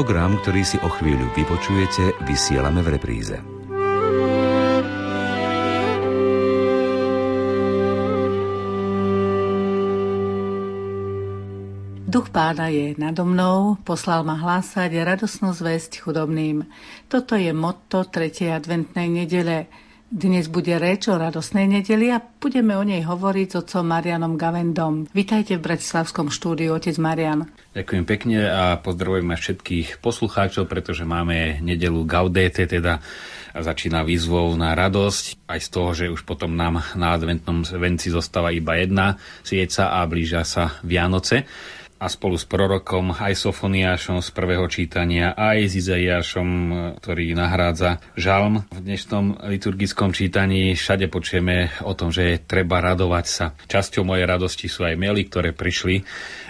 Program, ktorý si o chvíľu vypočujete, vysielame v repríze. Duch pána je nado mnou, poslal ma hlásať radosnú zväzť chudobným. Toto je motto 3. adventnej nedele. Dnes bude reč o radosnej nedeli a budeme o nej hovoriť s otcom Marianom Gavendom. Vítajte v Bratislavskom štúdiu, otec Marian. Ďakujem pekne a pozdravujem všetkých poslucháčov, pretože máme nedelu Gaudete, teda začína výzvou na radosť, aj z toho, že už potom nám na adventnom venci zostáva iba jedna svieca a blížia sa Vianoce a spolu s prorokom, aj Sofoniášom z prvého čítania, aj s Izaiášom, ktorý nahrádza žalm. V dnešnom liturgickom čítaní všade počujeme o tom, že je treba radovať sa. Časťou mojej radosti sú aj maily, ktoré prišli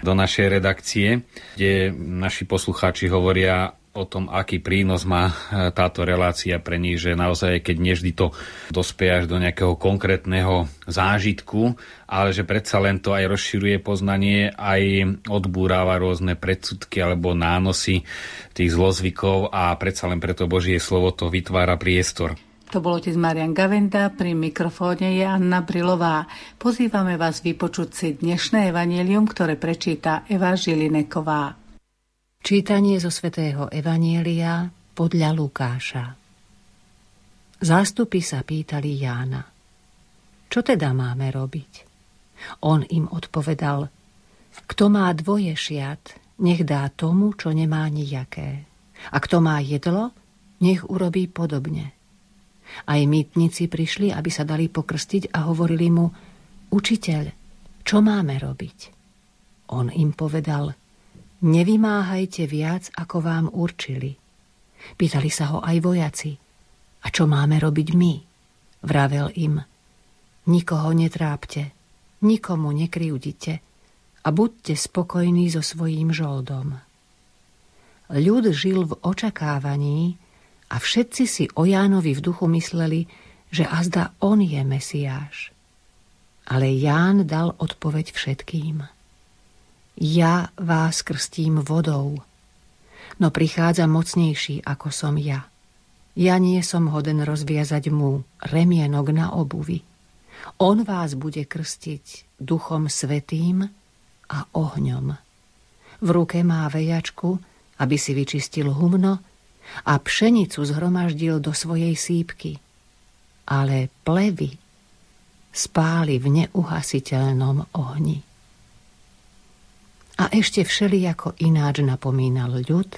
do našej redakcie, kde naši poslucháči hovoria o tom, aký prínos má e, táto relácia pre nich, že naozaj, keď nevždy to dospie až do nejakého konkrétneho zážitku, ale že predsa len to aj rozširuje poznanie, aj odbúráva rôzne predsudky alebo nánosy tých zlozvykov a predsa len preto Božie slovo to vytvára priestor. To bol otec Marian Gavenda, pri mikrofóne je Anna Brilová. Pozývame vás vypočuť si dnešné evanelium, ktoré prečíta Eva Žilineková. Čítanie zo svätého Evanielia podľa Lukáša Zástupy sa pýtali Jána. Čo teda máme robiť? On im odpovedal, kto má dvoje šiat, nech dá tomu, čo nemá nijaké. A kto má jedlo, nech urobí podobne. Aj mýtnici prišli, aby sa dali pokrstiť a hovorili mu, učiteľ, čo máme robiť? On im povedal, Nevymáhajte viac, ako vám určili. Pýtali sa ho aj vojaci. A čo máme robiť my? Vravel im. Nikoho netrápte, nikomu nekryudite a buďte spokojní so svojím žoldom. Ľud žil v očakávaní a všetci si o Jánovi v duchu mysleli, že azda on je Mesiáš. Ale Ján dal odpoveď všetkým. Ja vás krstím vodou, no prichádza mocnejší ako som ja. Ja nie som hoden rozviazať mu remienok na obuvi. On vás bude krstiť duchom svetým a ohňom. V ruke má vejačku, aby si vyčistil humno a pšenicu zhromaždil do svojej sípky. Ale plevy spáli v neuhasiteľnom ohni a ešte všelijako ináč napomínal ľud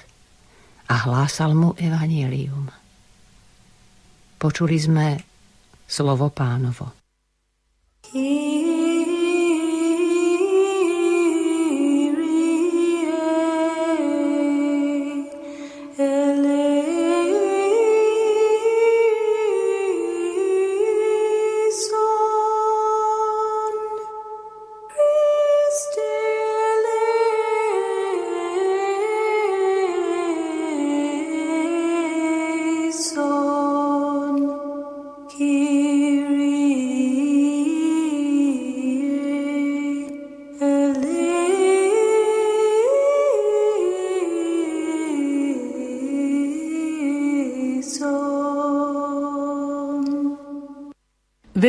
a hlásal mu evanielium. Počuli sme slovo pánovo. Yeah.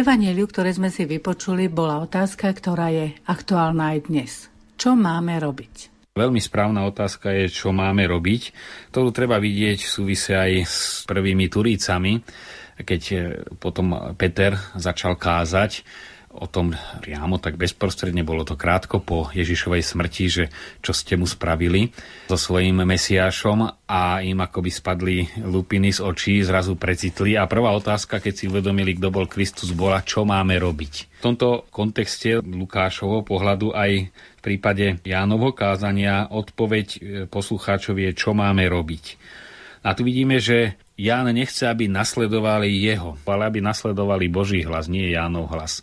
V Evangeliu, ktoré sme si vypočuli, bola otázka, ktorá je aktuálna aj dnes. Čo máme robiť? Veľmi správna otázka je, čo máme robiť. To treba vidieť v súvise aj s prvými turícami, keď e, potom Peter začal kázať o tom priamo, tak bezprostredne bolo to krátko po Ježišovej smrti, že čo ste mu spravili so svojím mesiášom a im akoby spadli lupiny z očí, zrazu precitli a prvá otázka, keď si uvedomili, kto bol Kristus, bola, čo máme robiť. V tomto kontexte Lukášovo pohľadu aj v prípade Jánovho kázania odpoveď e, poslucháčov je, čo máme robiť. A tu vidíme, že Ján nechce, aby nasledovali jeho, ale aby nasledovali Boží hlas, nie Jánov hlas.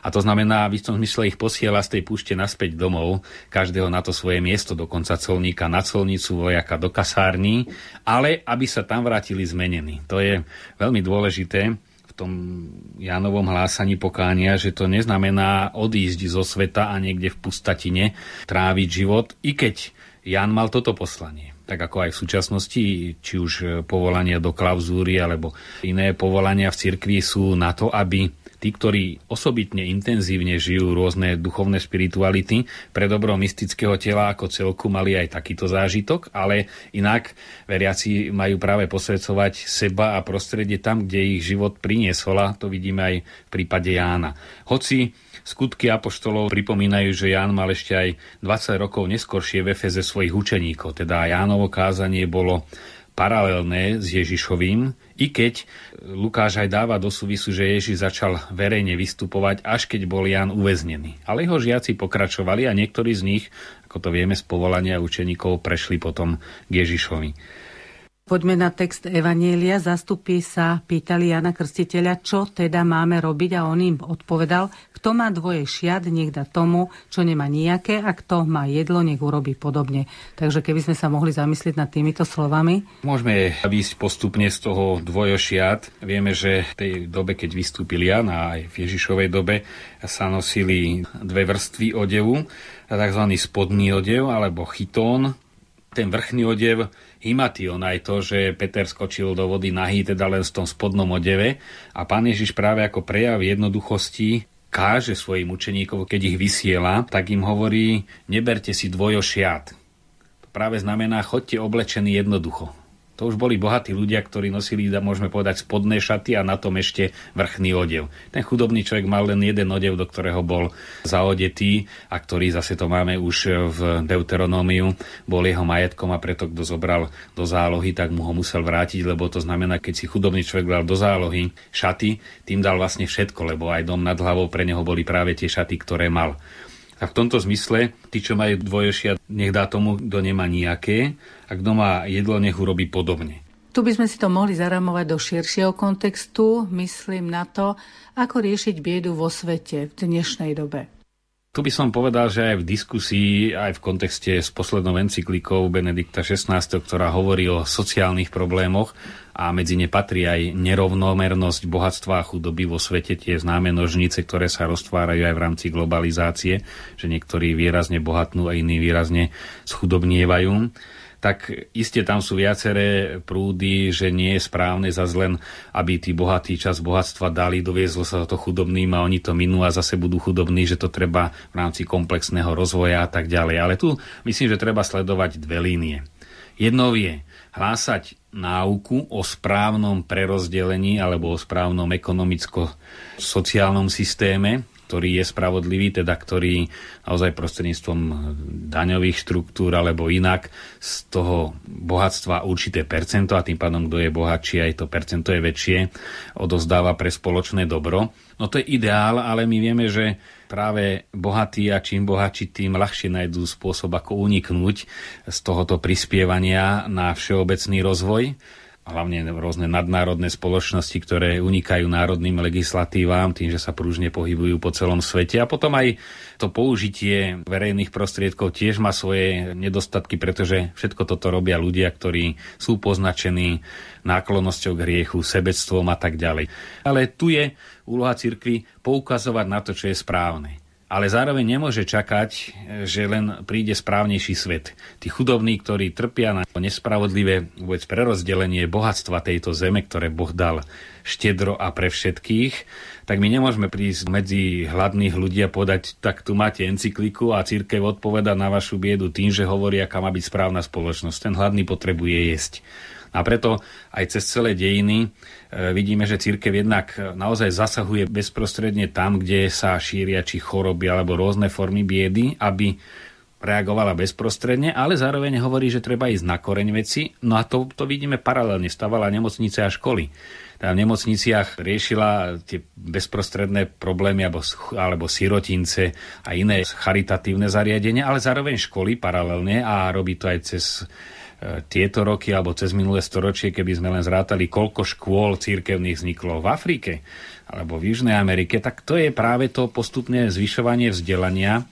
A to znamená, v istom zmysle ich posiela z tej púšte naspäť domov, každého na to svoje miesto, dokonca colníka na colnicu, vojaka do kasární, ale aby sa tam vrátili zmenení. To je veľmi dôležité v tom Jánovom hlásaní pokánia, že to neznamená odísť zo sveta a niekde v pustatine tráviť život, i keď Jan mal toto poslanie tak ako aj v súčasnosti, či už povolania do klauzúry alebo iné povolania v cirkvi sú na to, aby tí, ktorí osobitne intenzívne žijú rôzne duchovné spirituality, pre dobro mystického tela ako celku mali aj takýto zážitok, ale inak veriaci majú práve posvedcovať seba a prostredie tam, kde ich život priniesol a to vidíme aj v prípade Jána. Hoci Skutky apoštolov pripomínajú, že Ján mal ešte aj 20 rokov neskoršie v Efeze svojich učeníkov, teda Jánovo kázanie bolo paralelné s Ježišovým, i keď Lukáš aj dáva do súvisu, že Ježiš začal verejne vystupovať, až keď bol Jan uväznený. Ale jeho žiaci pokračovali a niektorí z nich, ako to vieme z povolania učeníkov, prešli potom k Ježišovi. Poďme na text Evanielia. Zastupí sa pýtali Jana Krstiteľa, čo teda máme robiť a on im odpovedal, kto má dvoje šiat, nech dá tomu, čo nemá nejaké a kto má jedlo, nech urobí podobne. Takže keby sme sa mohli zamyslieť nad týmito slovami. Môžeme výjsť postupne z toho dvojošiat. Vieme, že v tej dobe, keď vystúpil Jan a aj v Ježišovej dobe sa nosili dve vrstvy odevu, tzv. spodný odev alebo chytón. Ten vrchný odev himation, aj to, že Peter skočil do vody nahý, teda len v tom spodnom odeve. A pán Ježiš práve ako prejav jednoduchosti káže svojim učeníkom, keď ich vysiela, tak im hovorí, neberte si dvojošiat. To práve znamená, chodte oblečení jednoducho. To už boli bohatí ľudia, ktorí nosili, môžeme povedať, spodné šaty a na tom ešte vrchný odev. Ten chudobný človek mal len jeden odev, do ktorého bol zaodetý a ktorý, zase to máme už v Deuteronómiu, bol jeho majetkom a preto kto zobral do zálohy, tak mu ho musel vrátiť, lebo to znamená, keď si chudobný človek dal do zálohy šaty, tým dal vlastne všetko, lebo aj dom nad hlavou pre neho boli práve tie šaty, ktoré mal. A v tomto zmysle, tí, čo majú dvoješia, nech dá tomu, kto nemá nejaké, a kto má jedlo, nech urobí podobne. Tu by sme si to mohli zaramovať do širšieho kontextu, myslím na to, ako riešiť biedu vo svete v dnešnej dobe. Tu by som povedal, že aj v diskusii, aj v kontexte s poslednou encyklikou Benedikta XVI, ktorá hovorí o sociálnych problémoch a medzi ne patrí aj nerovnomernosť bohatstva a chudoby vo svete, tie známe nožnice, ktoré sa roztvárajú aj v rámci globalizácie, že niektorí výrazne bohatnú a iní výrazne schudobnievajú tak iste tam sú viaceré prúdy, že nie je správne za len, aby tí bohatí čas bohatstva dali, doviezlo sa to chudobným a oni to minú a zase budú chudobní, že to treba v rámci komplexného rozvoja a tak ďalej. Ale tu myslím, že treba sledovať dve línie. Jednou je hlásať náuku o správnom prerozdelení alebo o správnom ekonomicko-sociálnom systéme, ktorý je spravodlivý, teda ktorý naozaj prostredníctvom daňových štruktúr alebo inak z toho bohatstva určité percento a tým pádom, kto je bohatší, aj to percento je väčšie, odozdáva pre spoločné dobro. No to je ideál, ale my vieme, že práve bohatí a čím bohatší, tým ľahšie nájdú spôsob, ako uniknúť z tohoto prispievania na všeobecný rozvoj hlavne rôzne nadnárodné spoločnosti, ktoré unikajú národným legislatívam tým, že sa prúžne pohybujú po celom svete. A potom aj to použitie verejných prostriedkov tiež má svoje nedostatky, pretože všetko toto robia ľudia, ktorí sú poznačení náklonnosťou k hriechu, sebectvom a tak ďalej. Ale tu je úloha cirkvi poukazovať na to, čo je správne ale zároveň nemôže čakať, že len príde správnejší svet. Tí chudobní, ktorí trpia na nespravodlivé vôbec prerozdelenie bohatstva tejto zeme, ktoré Boh dal štedro a pre všetkých, tak my nemôžeme prísť medzi hladných ľudí a povedať, tak tu máte encykliku a církev odpoveda na vašu biedu tým, že hovorí, aká má byť správna spoločnosť. Ten hladný potrebuje jesť. A preto aj cez celé dejiny e, vidíme, že církev jednak naozaj zasahuje bezprostredne tam, kde sa šíria či choroby alebo rôzne formy biedy, aby reagovala bezprostredne, ale zároveň hovorí, že treba ísť na koreň veci. No a to, to vidíme paralelne. Stavala nemocnice a školy. Tá v nemocniciach riešila tie bezprostredné problémy alebo, alebo sirotince a iné charitatívne zariadenia, ale zároveň školy paralelne a robí to aj cez tieto roky alebo cez minulé storočie, keby sme len zrátali, koľko škôl církevných vzniklo v Afrike alebo v Južnej Amerike, tak to je práve to postupné zvyšovanie vzdelania,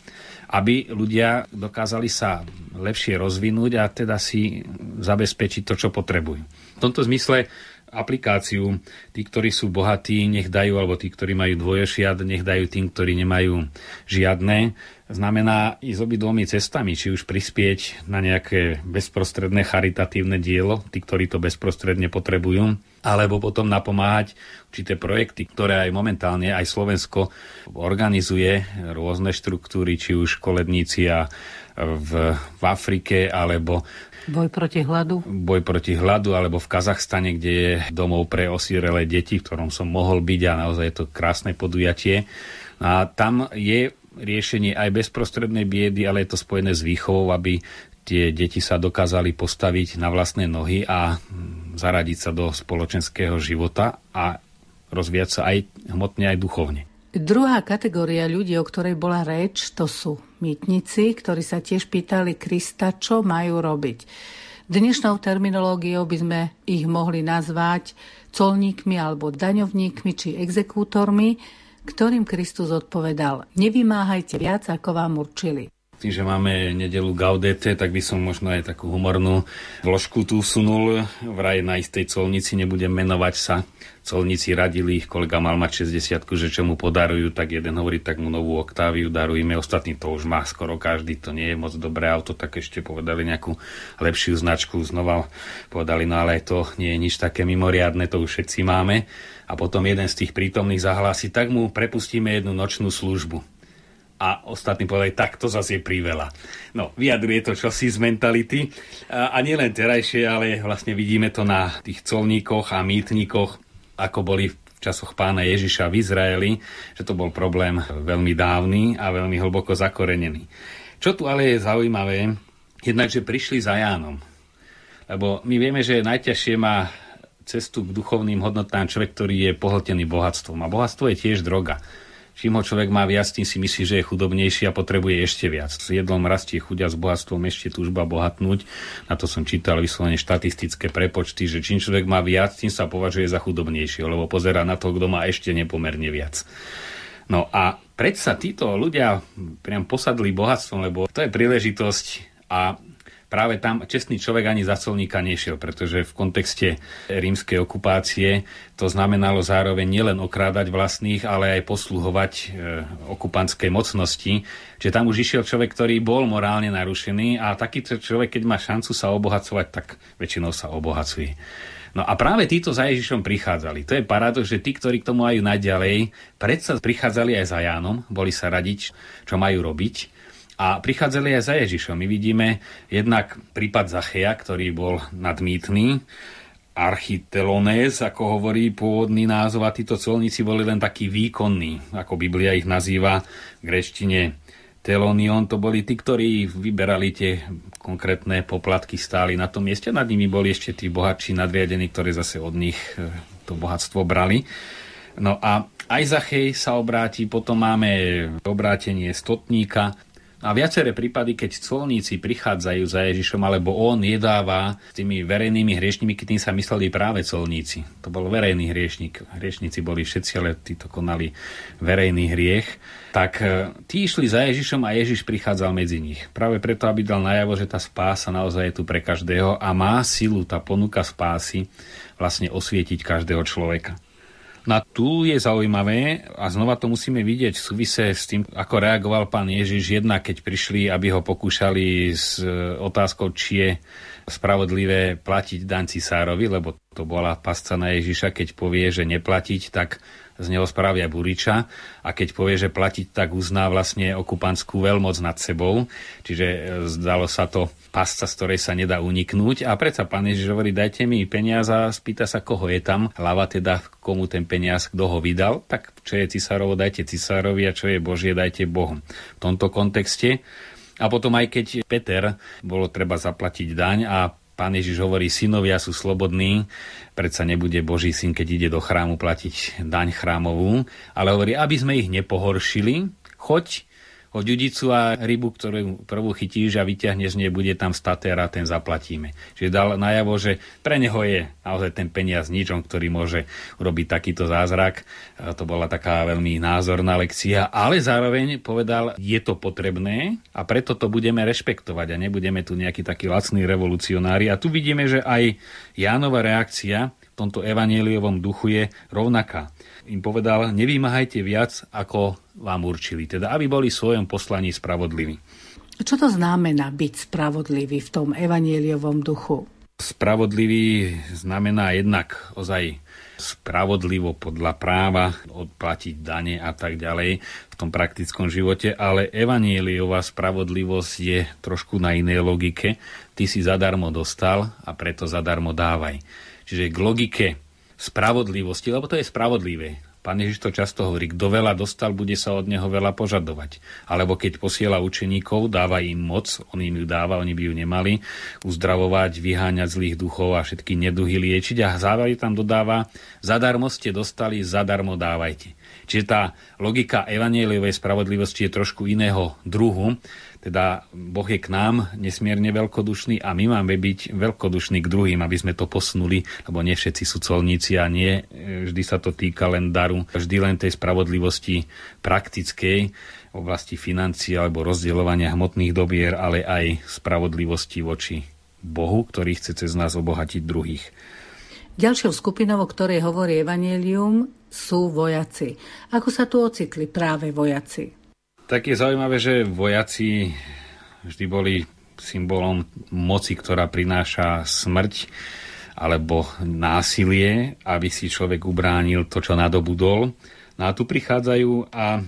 aby ľudia dokázali sa lepšie rozvinúť a teda si zabezpečiť to, čo potrebujú. V tomto zmysle aplikáciu. Tí, ktorí sú bohatí, nech dajú, alebo tí, ktorí majú dvoješiat, nech dajú tým, ktorí nemajú žiadne. Znamená ísť obidvomi cestami, či už prispieť na nejaké bezprostredné charitatívne dielo, tí, ktorí to bezprostredne potrebujú, alebo potom napomáhať určité projekty, ktoré aj momentálne aj Slovensko organizuje, rôzne štruktúry, či už koledníci a v, v Afrike, alebo Boj proti hladu? Boj proti hladu, alebo v Kazachstane, kde je domov pre osírelé deti, v ktorom som mohol byť a naozaj je to krásne podujatie. A tam je riešenie aj bezprostrednej biedy, ale je to spojené s výchovou, aby tie deti sa dokázali postaviť na vlastné nohy a zaradiť sa do spoločenského života a rozvíjať sa aj hmotne, aj duchovne. Druhá kategória ľudí, o ktorej bola reč, to sú mýtnici, ktorí sa tiež pýtali Krista, čo majú robiť. Dnešnou terminológiou by sme ich mohli nazvať colníkmi alebo daňovníkmi či exekútormi, ktorým Kristus odpovedal, nevymáhajte viac, ako vám určili. Tým, že máme nedelu Gaudete, tak by som možno aj takú humornú vložku tu sunul. Vraj na istej colnici, nebudem menovať sa, colníci radili, ich kolega mal mať 60 že čo mu podarujú, tak jeden hovorí, tak mu novú oktáviu darujeme, ostatní to už má skoro každý, to nie je moc dobré auto, tak ešte povedali nejakú lepšiu značku, znova povedali, no ale to nie je nič také mimoriadne, to už všetci máme. A potom jeden z tých prítomných zahlási, tak mu prepustíme jednu nočnú službu a ostatní povedali, tak to zase je priveľa. No, vyjadruje to čosi z mentality a, a nielen terajšie, ale vlastne vidíme to na tých colníkoch a mýtnikoch, ako boli v časoch pána Ježiša v Izraeli, že to bol problém veľmi dávny a veľmi hlboko zakorenený. Čo tu ale je zaujímavé, jednak, že prišli za Jánom. Lebo my vieme, že najťažšie má cestu k duchovným hodnotám človek, ktorý je pohltený bohatstvom. A bohatstvo je tiež droga. Čím ho človek má viac, tým si myslí, že je chudobnejší a potrebuje ešte viac. S jedlom rastie chudia s bohatstvom ešte túžba bohatnúť. Na to som čítal vyslovene štatistické prepočty, že čím človek má viac, tým sa považuje za chudobnejší, lebo pozera na to, kto má ešte nepomerne viac. No a predsa títo ľudia priam posadli bohatstvom, lebo to je príležitosť a práve tam čestný človek ani za colníka nešiel, pretože v kontexte rímskej okupácie to znamenalo zároveň nielen okrádať vlastných, ale aj posluhovať e, okupantskej mocnosti. Čiže tam už išiel človek, ktorý bol morálne narušený a takýto človek, keď má šancu sa obohacovať, tak väčšinou sa obohacuje. No a práve títo za Ježišom prichádzali. To je paradox, že tí, ktorí k tomu majú naďalej, predsa prichádzali aj za Jánom, boli sa radiť, čo majú robiť a prichádzali aj za Ježišom. My vidíme jednak prípad Zachea, ktorý bol nadmítny, architelones, ako hovorí pôvodný názov, a títo colníci boli len takí výkonní, ako Biblia ich nazýva v greštine telonion, to boli tí, ktorí vyberali tie konkrétne poplatky, stáli na tom mieste, nad nimi boli ešte tí bohatší nadriadení, ktorí zase od nich e, to bohatstvo brali. No a aj Zachej sa obráti, potom máme obrátenie stotníka, a viaceré prípady, keď colníci prichádzajú za Ježišom, alebo on jedáva s tými verejnými hriešnikmi, keď tým sa mysleli práve colníci. To bol verejný hriešnik. Hriešnici boli všetci, ale títo konali verejný hriech. Tak e, tí išli za Ježišom a Ježiš prichádzal medzi nich. Práve preto, aby dal najavo, že tá spása naozaj je tu pre každého a má silu tá ponuka spásy vlastne osvietiť každého človeka. No a tu je zaujímavé, a znova to musíme vidieť v súvise s tým, ako reagoval pán Ježiš jedna, keď prišli, aby ho pokúšali s e, otázkou, či je spravodlivé platiť daň cisárovi, lebo to bola pasca na Ježiša, keď povie, že neplatiť, tak z neho spravia buriča a keď povie, že platiť, tak uzná vlastne okupantskú veľmoc nad sebou. Čiže e, zdalo sa to pasca, z ktorej sa nedá uniknúť. A predsa pán Ježiš hovorí, dajte mi peniaz a spýta sa, koho je tam. Hlava teda, komu ten peniaz, kto ho vydal. Tak čo je cisárovo, dajte cisárovi a čo je Božie, dajte Bohu. V tomto kontexte a potom aj keď Peter bolo treba zaplatiť daň a Pán Ježiš hovorí, synovia sú slobodní, predsa nebude Boží syn, keď ide do chrámu platiť daň chrámovú, ale hovorí, aby sme ich nepohoršili, choď o ďudicu a rybu, ktorú prvú chytíš a vyťahneš, nebude tam statér a ten zaplatíme. Čiže dal najavo, že pre neho je naozaj ten peniaz ničom, ktorý môže urobiť takýto zázrak. To bola taká veľmi názorná lekcia, ale zároveň povedal, je to potrebné a preto to budeme rešpektovať a nebudeme tu nejaký taký lacný revolucionári. A tu vidíme, že aj Jánova reakcia tomto evaníliovom duchu je rovnaká im povedal, nevymáhajte viac, ako vám určili. Teda, aby boli v svojom poslaní spravodliví. Čo to znamená byť spravodlivý v tom evaníliovom duchu? Spravodlivý znamená jednak ozaj spravodlivo podľa práva, odplatiť dane a tak ďalej v tom praktickom živote, ale evaníliová spravodlivosť je trošku na inej logike. Ty si zadarmo dostal a preto zadarmo dávaj. Čiže k logike spravodlivosti, lebo to je spravodlivé. Pán Ježiš to často hovorí, kto veľa dostal, bude sa od neho veľa požadovať. Alebo keď posiela učeníkov, dáva im moc, on im ju dáva, oni by ju nemali, uzdravovať, vyháňať zlých duchov a všetky neduhy liečiť. A záver tam dodáva, zadarmo ste dostali, zadarmo dávajte. Čiže tá logika evanieliovej spravodlivosti je trošku iného druhu teda Boh je k nám nesmierne veľkodušný a my máme byť veľkodušní k druhým, aby sme to posunuli, lebo nie všetci sú colníci a nie e, vždy sa to týka len daru, vždy len tej spravodlivosti praktickej v oblasti financií alebo rozdeľovania hmotných dobier, ale aj spravodlivosti voči Bohu, ktorý chce cez nás obohatiť druhých. Ďalšou skupinou, o ktorej hovorí Evangelium, sú vojaci. Ako sa tu ocitli práve vojaci? Tak je zaujímavé, že vojaci vždy boli symbolom moci, ktorá prináša smrť alebo násilie, aby si človek ubránil to, čo nadobudol. No a tu prichádzajú a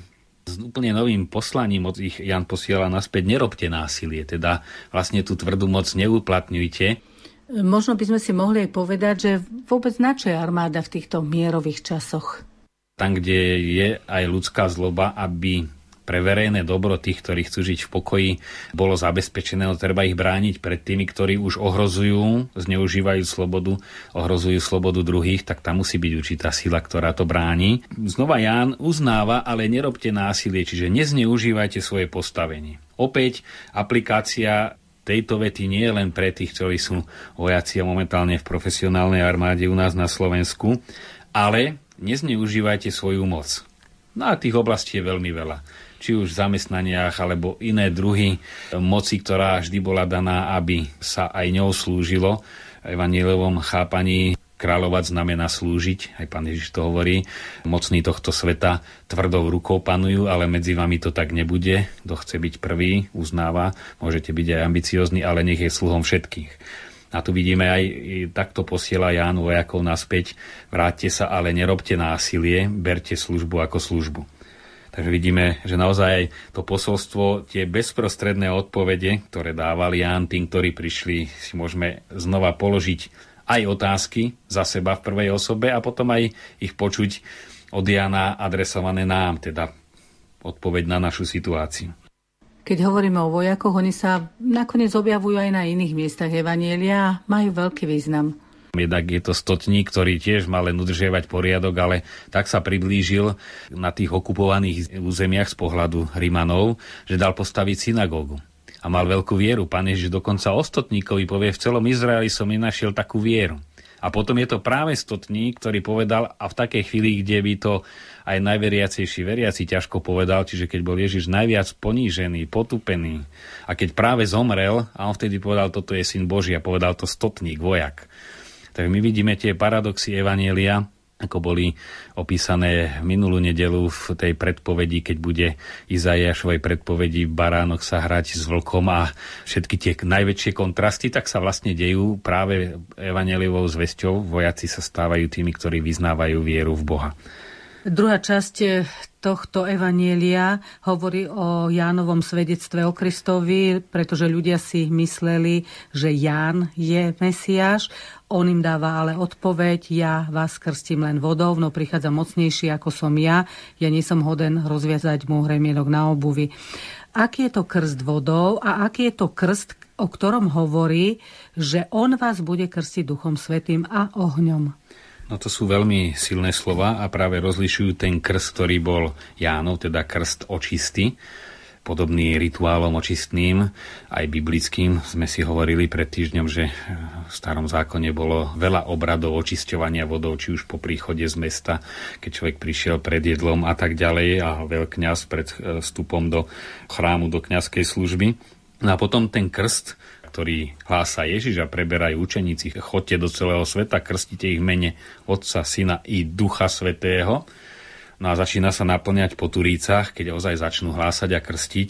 s úplne novým poslaním od ich Jan posiela naspäť, nerobte násilie, teda vlastne tú tvrdú moc neuplatňujte. Možno by sme si mohli aj povedať, že vôbec na čo je armáda v týchto mierových časoch? Tam, kde je aj ľudská zloba, aby pre verejné dobro tých, ktorí chcú žiť v pokoji, bolo zabezpečené, treba ich brániť pred tými, ktorí už ohrozujú, zneužívajú slobodu, ohrozujú slobodu druhých, tak tam musí byť určitá sila, ktorá to bráni. Znova Ján uznáva, ale nerobte násilie, čiže nezneužívajte svoje postavenie. Opäť aplikácia tejto vety nie je len pre tých, ktorí sú vojaci a momentálne v profesionálnej armáde u nás na Slovensku, ale nezneužívajte svoju moc. No a tých oblastí je veľmi veľa či už v zamestnaniach alebo iné druhy moci, ktorá vždy bola daná, aby sa aj ňou slúžilo. V chápaní kráľovať znamená slúžiť, aj pán Ježiš to hovorí. Mocní tohto sveta tvrdou rukou panujú, ale medzi vami to tak nebude. Kto chce byť prvý, uznáva, môžete byť aj ambiciózni, ale nech je sluhom všetkých. A tu vidíme aj, takto posiela Ján vojakov naspäť. Vráťte sa, ale nerobte násilie, berte službu ako službu. Takže vidíme, že naozaj to posolstvo, tie bezprostredné odpovede, ktoré dával Ján tým, ktorí prišli, si môžeme znova položiť aj otázky za seba v prvej osobe a potom aj ich počuť od Jana adresované nám, teda odpoveď na našu situáciu. Keď hovoríme o vojakoch, oni sa nakoniec objavujú aj na iných miestach Evanielia a majú veľký význam. Jednak je to stotník, ktorý tiež mal len udržiavať poriadok, ale tak sa priblížil na tých okupovaných územiach z pohľadu Rimanov, že dal postaviť synagógu. A mal veľkú vieru. Pán Ježiš dokonca ostotníkovi povie, v celom Izraeli som nenašiel takú vieru. A potom je to práve stotník, ktorý povedal, a v takej chvíli, kde by to aj najveriacejší veriaci ťažko povedal, čiže keď bol Ježiš najviac ponížený, potupený, a keď práve zomrel, a on vtedy povedal, toto je syn Boží, a povedal to stotník, vojak. Tak my vidíme tie paradoxy Evanielia, ako boli opísané minulú nedelu v tej predpovedi, keď bude Izajašovej predpovedi baránoch sa hrať s vlkom a všetky tie najväčšie kontrasty, tak sa vlastne dejú práve evaneliovou zväzťou. Vojaci sa stávajú tými, ktorí vyznávajú vieru v Boha. Druhá časť eh, tohto evanielia hovorí o Jánovom svedectve o Kristovi, pretože ľudia si mysleli, že Ján je Mesiáš. On im dáva ale odpoveď, ja vás krstím len vodou, no prichádza mocnejší ako som ja, ja nie som hoden rozviazať mu hremienok na obuvi. Aký je to krst vodou a aký je to krst, o ktorom hovorí, že on vás bude krstiť Duchom Svetým a ohňom? No to sú veľmi silné slova a práve rozlišujú ten krst, ktorý bol Jánov, teda krst očistý, podobný rituálom očistným, aj biblickým. Sme si hovorili pred týždňom, že v starom zákone bolo veľa obradov očisťovania vodou, či už po príchode z mesta, keď človek prišiel pred jedlom a tak ďalej a veľkňaz pred e, vstupom do chrámu, do kňazskej služby. No a potom ten krst, ktorý hlása Ježiš a preberajú učeníci, chodte do celého sveta, krstite ich mene Otca, Syna i Ducha Svetého. No a začína sa naplňať po Turícach, keď ozaj začnú hlásať a krstiť,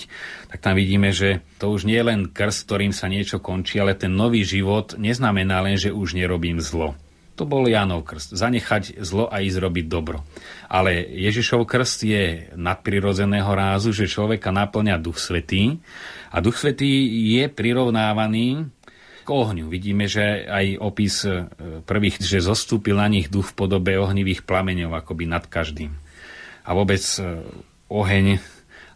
tak tam vidíme, že to už nie je len krst, ktorým sa niečo končí, ale ten nový život neznamená len, že už nerobím zlo. To bol Jánov krst. Zanechať zlo a ísť robiť dobro. Ale Ježišov krst je nadprirodzeného rázu, že človeka naplňa Duch Svetý a Duch Svetý je prirovnávaný k ohňu. Vidíme, že aj opis e, prvých, že zostúpil na nich duch v podobe ohnivých plameňov, akoby nad každým. A vôbec e, oheň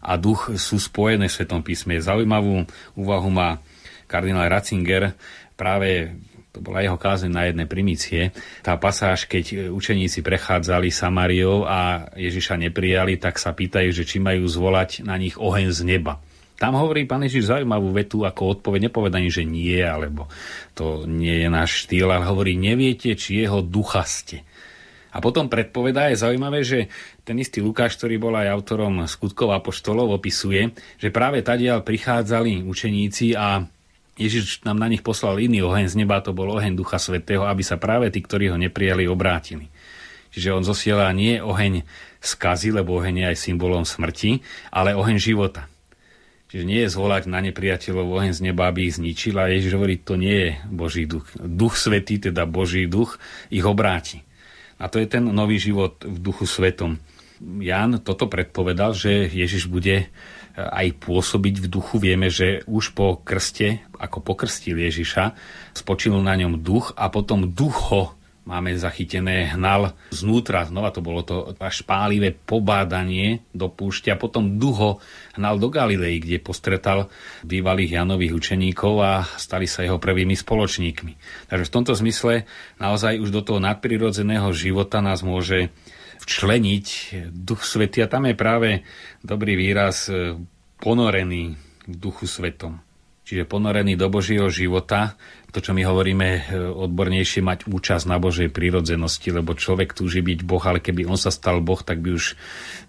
a duch sú spojené v Svetom písme. Zaujímavú úvahu má kardinál Ratzinger práve to bola jeho kázeň na jedné primície. Tá pasáž, keď učeníci prechádzali Samariou a Ježiša neprijali, tak sa pýtajú, že či majú zvolať na nich oheň z neba. Tam hovorí pán Ježiš zaujímavú vetu ako odpoveď, nepovedaní, že nie, alebo to nie je náš štýl, ale hovorí, neviete, či jeho ducha ste. A potom predpovedá, je zaujímavé, že ten istý Lukáš, ktorý bol aj autorom skutkov apoštolov, opisuje, že práve tadiaľ prichádzali učeníci a Ježiš nám na nich poslal iný oheň z neba, to bol oheň Ducha Svetého, aby sa práve tí, ktorí ho neprijali, obrátili. Čiže on zosiela nie oheň skazy, lebo oheň je aj symbolom smrti, ale oheň života. Čiže nie je zvolať na nepriateľov oheň z neba, aby ich zničil, a Ježiš hovorí, to nie je Boží duch. Duch Svetý, teda Boží duch, ich obráti. A to je ten nový život v duchu svetom. Jan toto predpovedal, že Ježiš bude aj pôsobiť v duchu. Vieme, že už po krste, ako pokrstil Ježiša, spočinul na ňom duch a potom duch ho máme zachytené hnal znútra, znova to bolo to až pálivé pobádanie do púšťa, potom duho hnal do Galilei, kde postretal bývalých Janových učeníkov a stali sa jeho prvými spoločníkmi. Takže v tomto zmysle naozaj už do toho nadprirodzeného života nás môže včleniť Duch Svety a tam je práve dobrý výraz ponorený v Duchu Svetom. Čiže ponorený do Božieho života, to, čo my hovoríme e, odbornejšie, mať účasť na Božej prírodzenosti, lebo človek túži byť Boh, ale keby on sa stal Boh, tak by už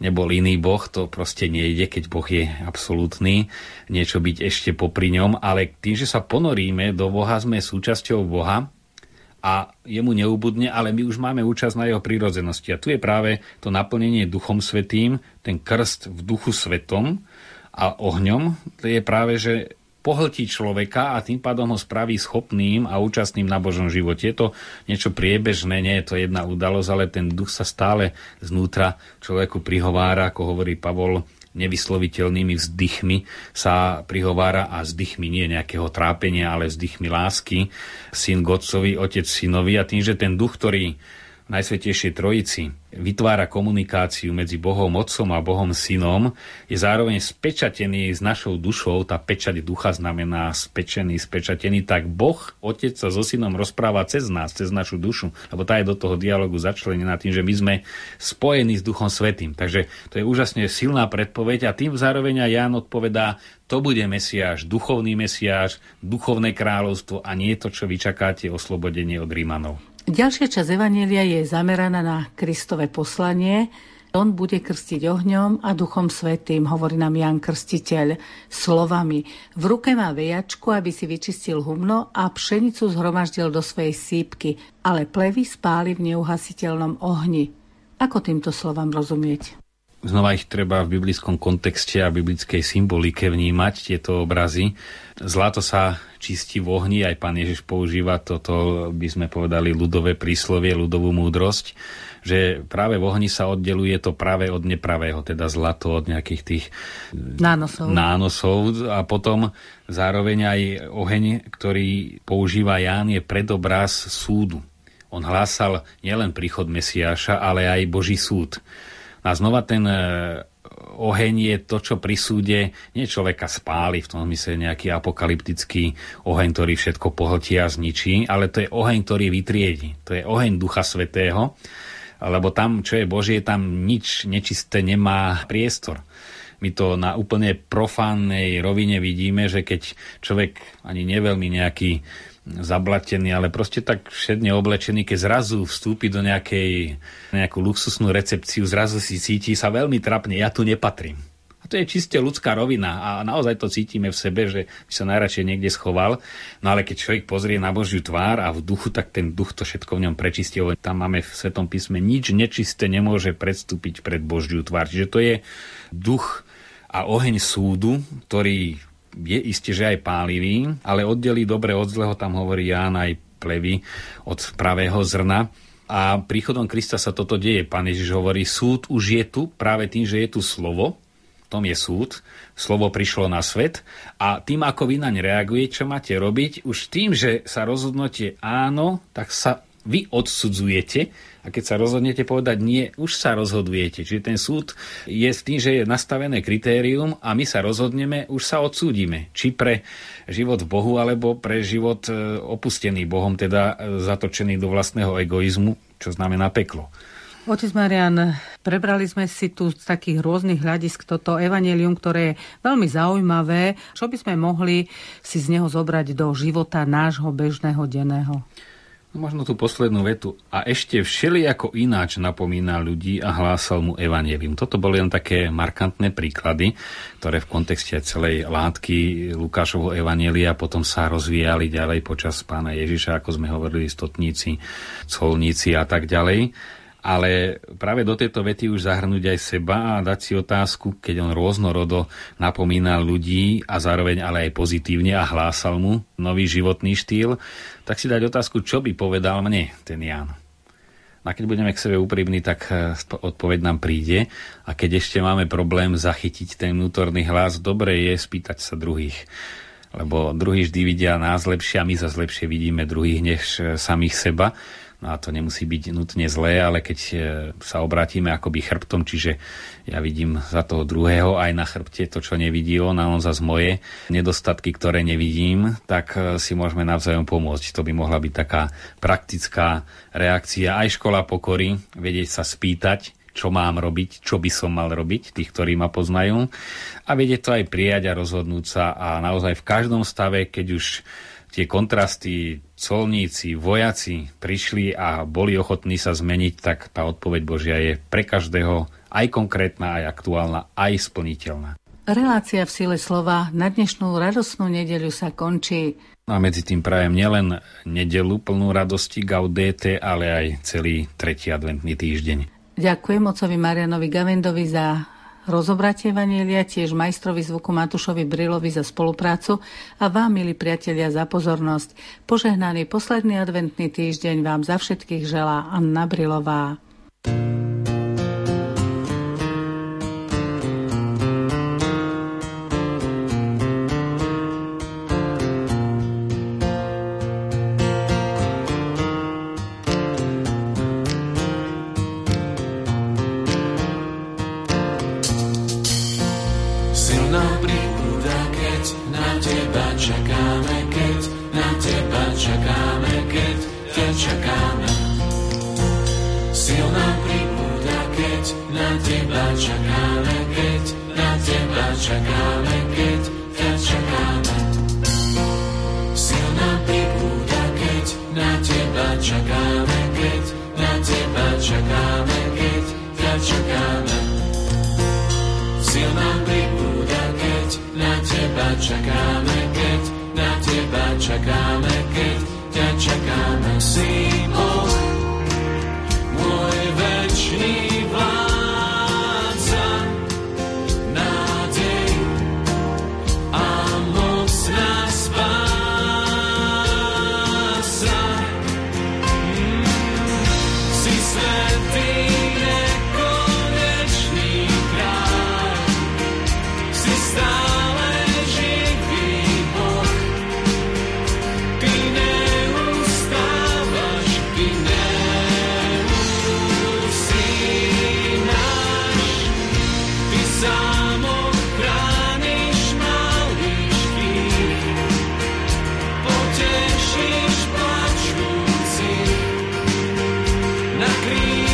nebol iný Boh, to proste nejde, keď Boh je absolútny, niečo byť ešte popri ňom, ale tým, že sa ponoríme do Boha, sme súčasťou Boha a jemu neubudne, ale my už máme účasť na jeho prírodzenosti. A tu je práve to naplnenie Duchom Svetým, ten krst v Duchu Svetom a ohňom, to je práve, že pohltí človeka a tým pádom ho spraví schopným a účastným na Božom živote. Je to niečo priebežné, nie je to jedna udalosť, ale ten duch sa stále znútra človeku prihovára, ako hovorí Pavol, nevysloviteľnými vzdychmi sa prihovára a vzdychmi nie nejakého trápenia, ale vzdychmi lásky. Syn Godcovi, otec synovi a tým, že ten duch, ktorý Najsvetejšej Trojici vytvára komunikáciu medzi Bohom Otcom a Bohom Synom, je zároveň spečatený s našou dušou, tá pečať ducha znamená spečený, spečatený, tak Boh, Otec sa so Synom rozpráva cez nás, cez našu dušu, lebo tá je do toho dialogu začlenená tým, že my sme spojení s Duchom Svetým. Takže to je úžasne silná predpoveď a tým zároveň aj Ján odpovedá, to bude Mesiáš, duchovný Mesiáš, duchovné kráľovstvo a nie to, čo vyčakáte oslobodenie od Rímanov. Ďalšia časť Evanielia je zameraná na Kristové poslanie, On bude krstiť ohňom a duchom svetým, hovorí nám Jan Krstiteľ, slovami. V ruke má vejačku, aby si vyčistil humno a pšenicu zhromaždil do svojej sípky, ale plevy spáli v neuhasiteľnom ohni. Ako týmto slovám rozumieť? Znova ich treba v biblickom kontexte a biblickej symbolike vnímať, tieto obrazy. Zlato sa čistí v ohni, aj pán Ježiš používa toto, by sme povedali, ľudové príslovie, ľudovú múdrosť, že práve v ohni sa oddeluje to práve od nepravého, teda zlato od nejakých tých nánosov. nánosov a potom zároveň aj oheň, ktorý používa Ján, je predobraz súdu. On hlásal nielen príchod Mesiáša, ale aj Boží súd. A znova ten oheň je to, čo pri súde nie človeka spáli, v tom zmysle nejaký apokalyptický oheň, ktorý všetko pohltí a zničí, ale to je oheň, ktorý vytriedi. To je oheň Ducha Svetého, lebo tam, čo je Božie, tam nič nečisté nemá priestor. My to na úplne profánnej rovine vidíme, že keď človek ani neveľmi nejaký zablatený, ale proste tak všetne oblečený, keď zrazu vstúpi do nejakej, nejakú luxusnú recepciu, zrazu si cíti sa veľmi trapne, ja tu nepatrím. A to je čiste ľudská rovina a naozaj to cítime v sebe, že by sa najradšej niekde schoval. No ale keď človek pozrie na Božiu tvár a v duchu, tak ten duch to všetko v ňom prečistí. Tam máme v Svetom písme nič nečisté nemôže predstúpiť pred Božiu tvár. Čiže to je duch a oheň súdu, ktorý je isté, že aj pálivý, ale oddelí dobre od zlého, tam hovorí Ján aj plevy od pravého zrna. A príchodom Krista sa toto deje. Pán Ježiš hovorí, súd už je tu práve tým, že je tu slovo, tom je súd, slovo prišlo na svet a tým, ako vy naň reagujete, čo máte robiť, už tým, že sa rozhodnete áno, tak sa vy odsudzujete a keď sa rozhodnete povedať nie, už sa rozhodujete. Čiže ten súd je s tým, že je nastavené kritérium a my sa rozhodneme, už sa odsúdime. Či pre život v Bohu, alebo pre život e, opustený Bohom, teda e, zatočený do vlastného egoizmu, čo znamená peklo. Otec Marian, prebrali sme si tu z takých rôznych hľadisk toto evanelium, ktoré je veľmi zaujímavé. Čo by sme mohli si z neho zobrať do života nášho bežného denného? No možno tú poslednú vetu. A ešte všelijako ináč napomína ľudí a hlásal mu evanelium. Toto boli len také markantné príklady, ktoré v kontexte celej látky Lukášovho evanelia potom sa rozvíjali ďalej počas pána Ježiša, ako sme hovorili, stotníci, colníci a tak ďalej ale práve do tejto vety už zahrnúť aj seba a dať si otázku, keď on rôznorodo napomínal ľudí a zároveň ale aj pozitívne a hlásal mu nový životný štýl, tak si dať otázku, čo by povedal mne ten Jan. A keď budeme k sebe úprimní, tak eh, odpoveď nám príde. A keď ešte máme problém zachytiť ten vnútorný hlas, dobre je spýtať sa druhých. Lebo druhý vždy vidia nás lepšie a my zase lepšie vidíme druhých než eh, samých seba. A to nemusí byť nutne zlé, ale keď e, sa obrátime akoby chrbtom, čiže ja vidím za toho druhého aj na chrbte to, čo nevidí on a on za moje nedostatky, ktoré nevidím, tak e, si môžeme navzájom pomôcť. To by mohla byť taká praktická reakcia. Aj škola pokory, vedieť sa spýtať, čo mám robiť, čo by som mal robiť, tých, ktorí ma poznajú. A vedieť to aj prijať a rozhodnúť sa a naozaj v každom stave, keď už tie kontrasty, colníci, vojaci prišli a boli ochotní sa zmeniť, tak tá odpoveď Božia je pre každého aj konkrétna, aj aktuálna, aj splniteľná. Relácia v sile slova na dnešnú radosnú nedeľu sa končí. A medzi tým prajem nielen nedelu plnú radosti Gaudete, ale aj celý tretí adventný týždeň. Ďakujem ocovi Marianovi Gavendovi za rozobratie Vanielia, tiež majstrovi zvuku Matušovi Brilovi za spoluprácu a vám, milí priatelia, za pozornosť. Požehnaný posledný adventný týždeň vám za všetkých želá Anna Brilová. čakáme, keď Sil nám pribúda, keď na teba čakáme, keď na teba čakáme, keď ťa čakáme, si.